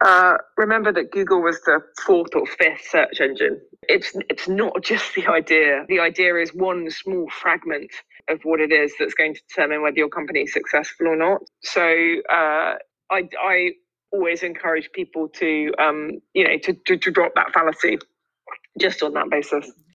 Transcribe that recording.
Uh, remember that Google was the fourth or fifth search engine. It's it's not just the idea. The idea is one small fragment of what it is that's going to determine whether your company is successful or not. So uh, I I always encourage people to um, you know to, to to drop that fallacy just on that basis.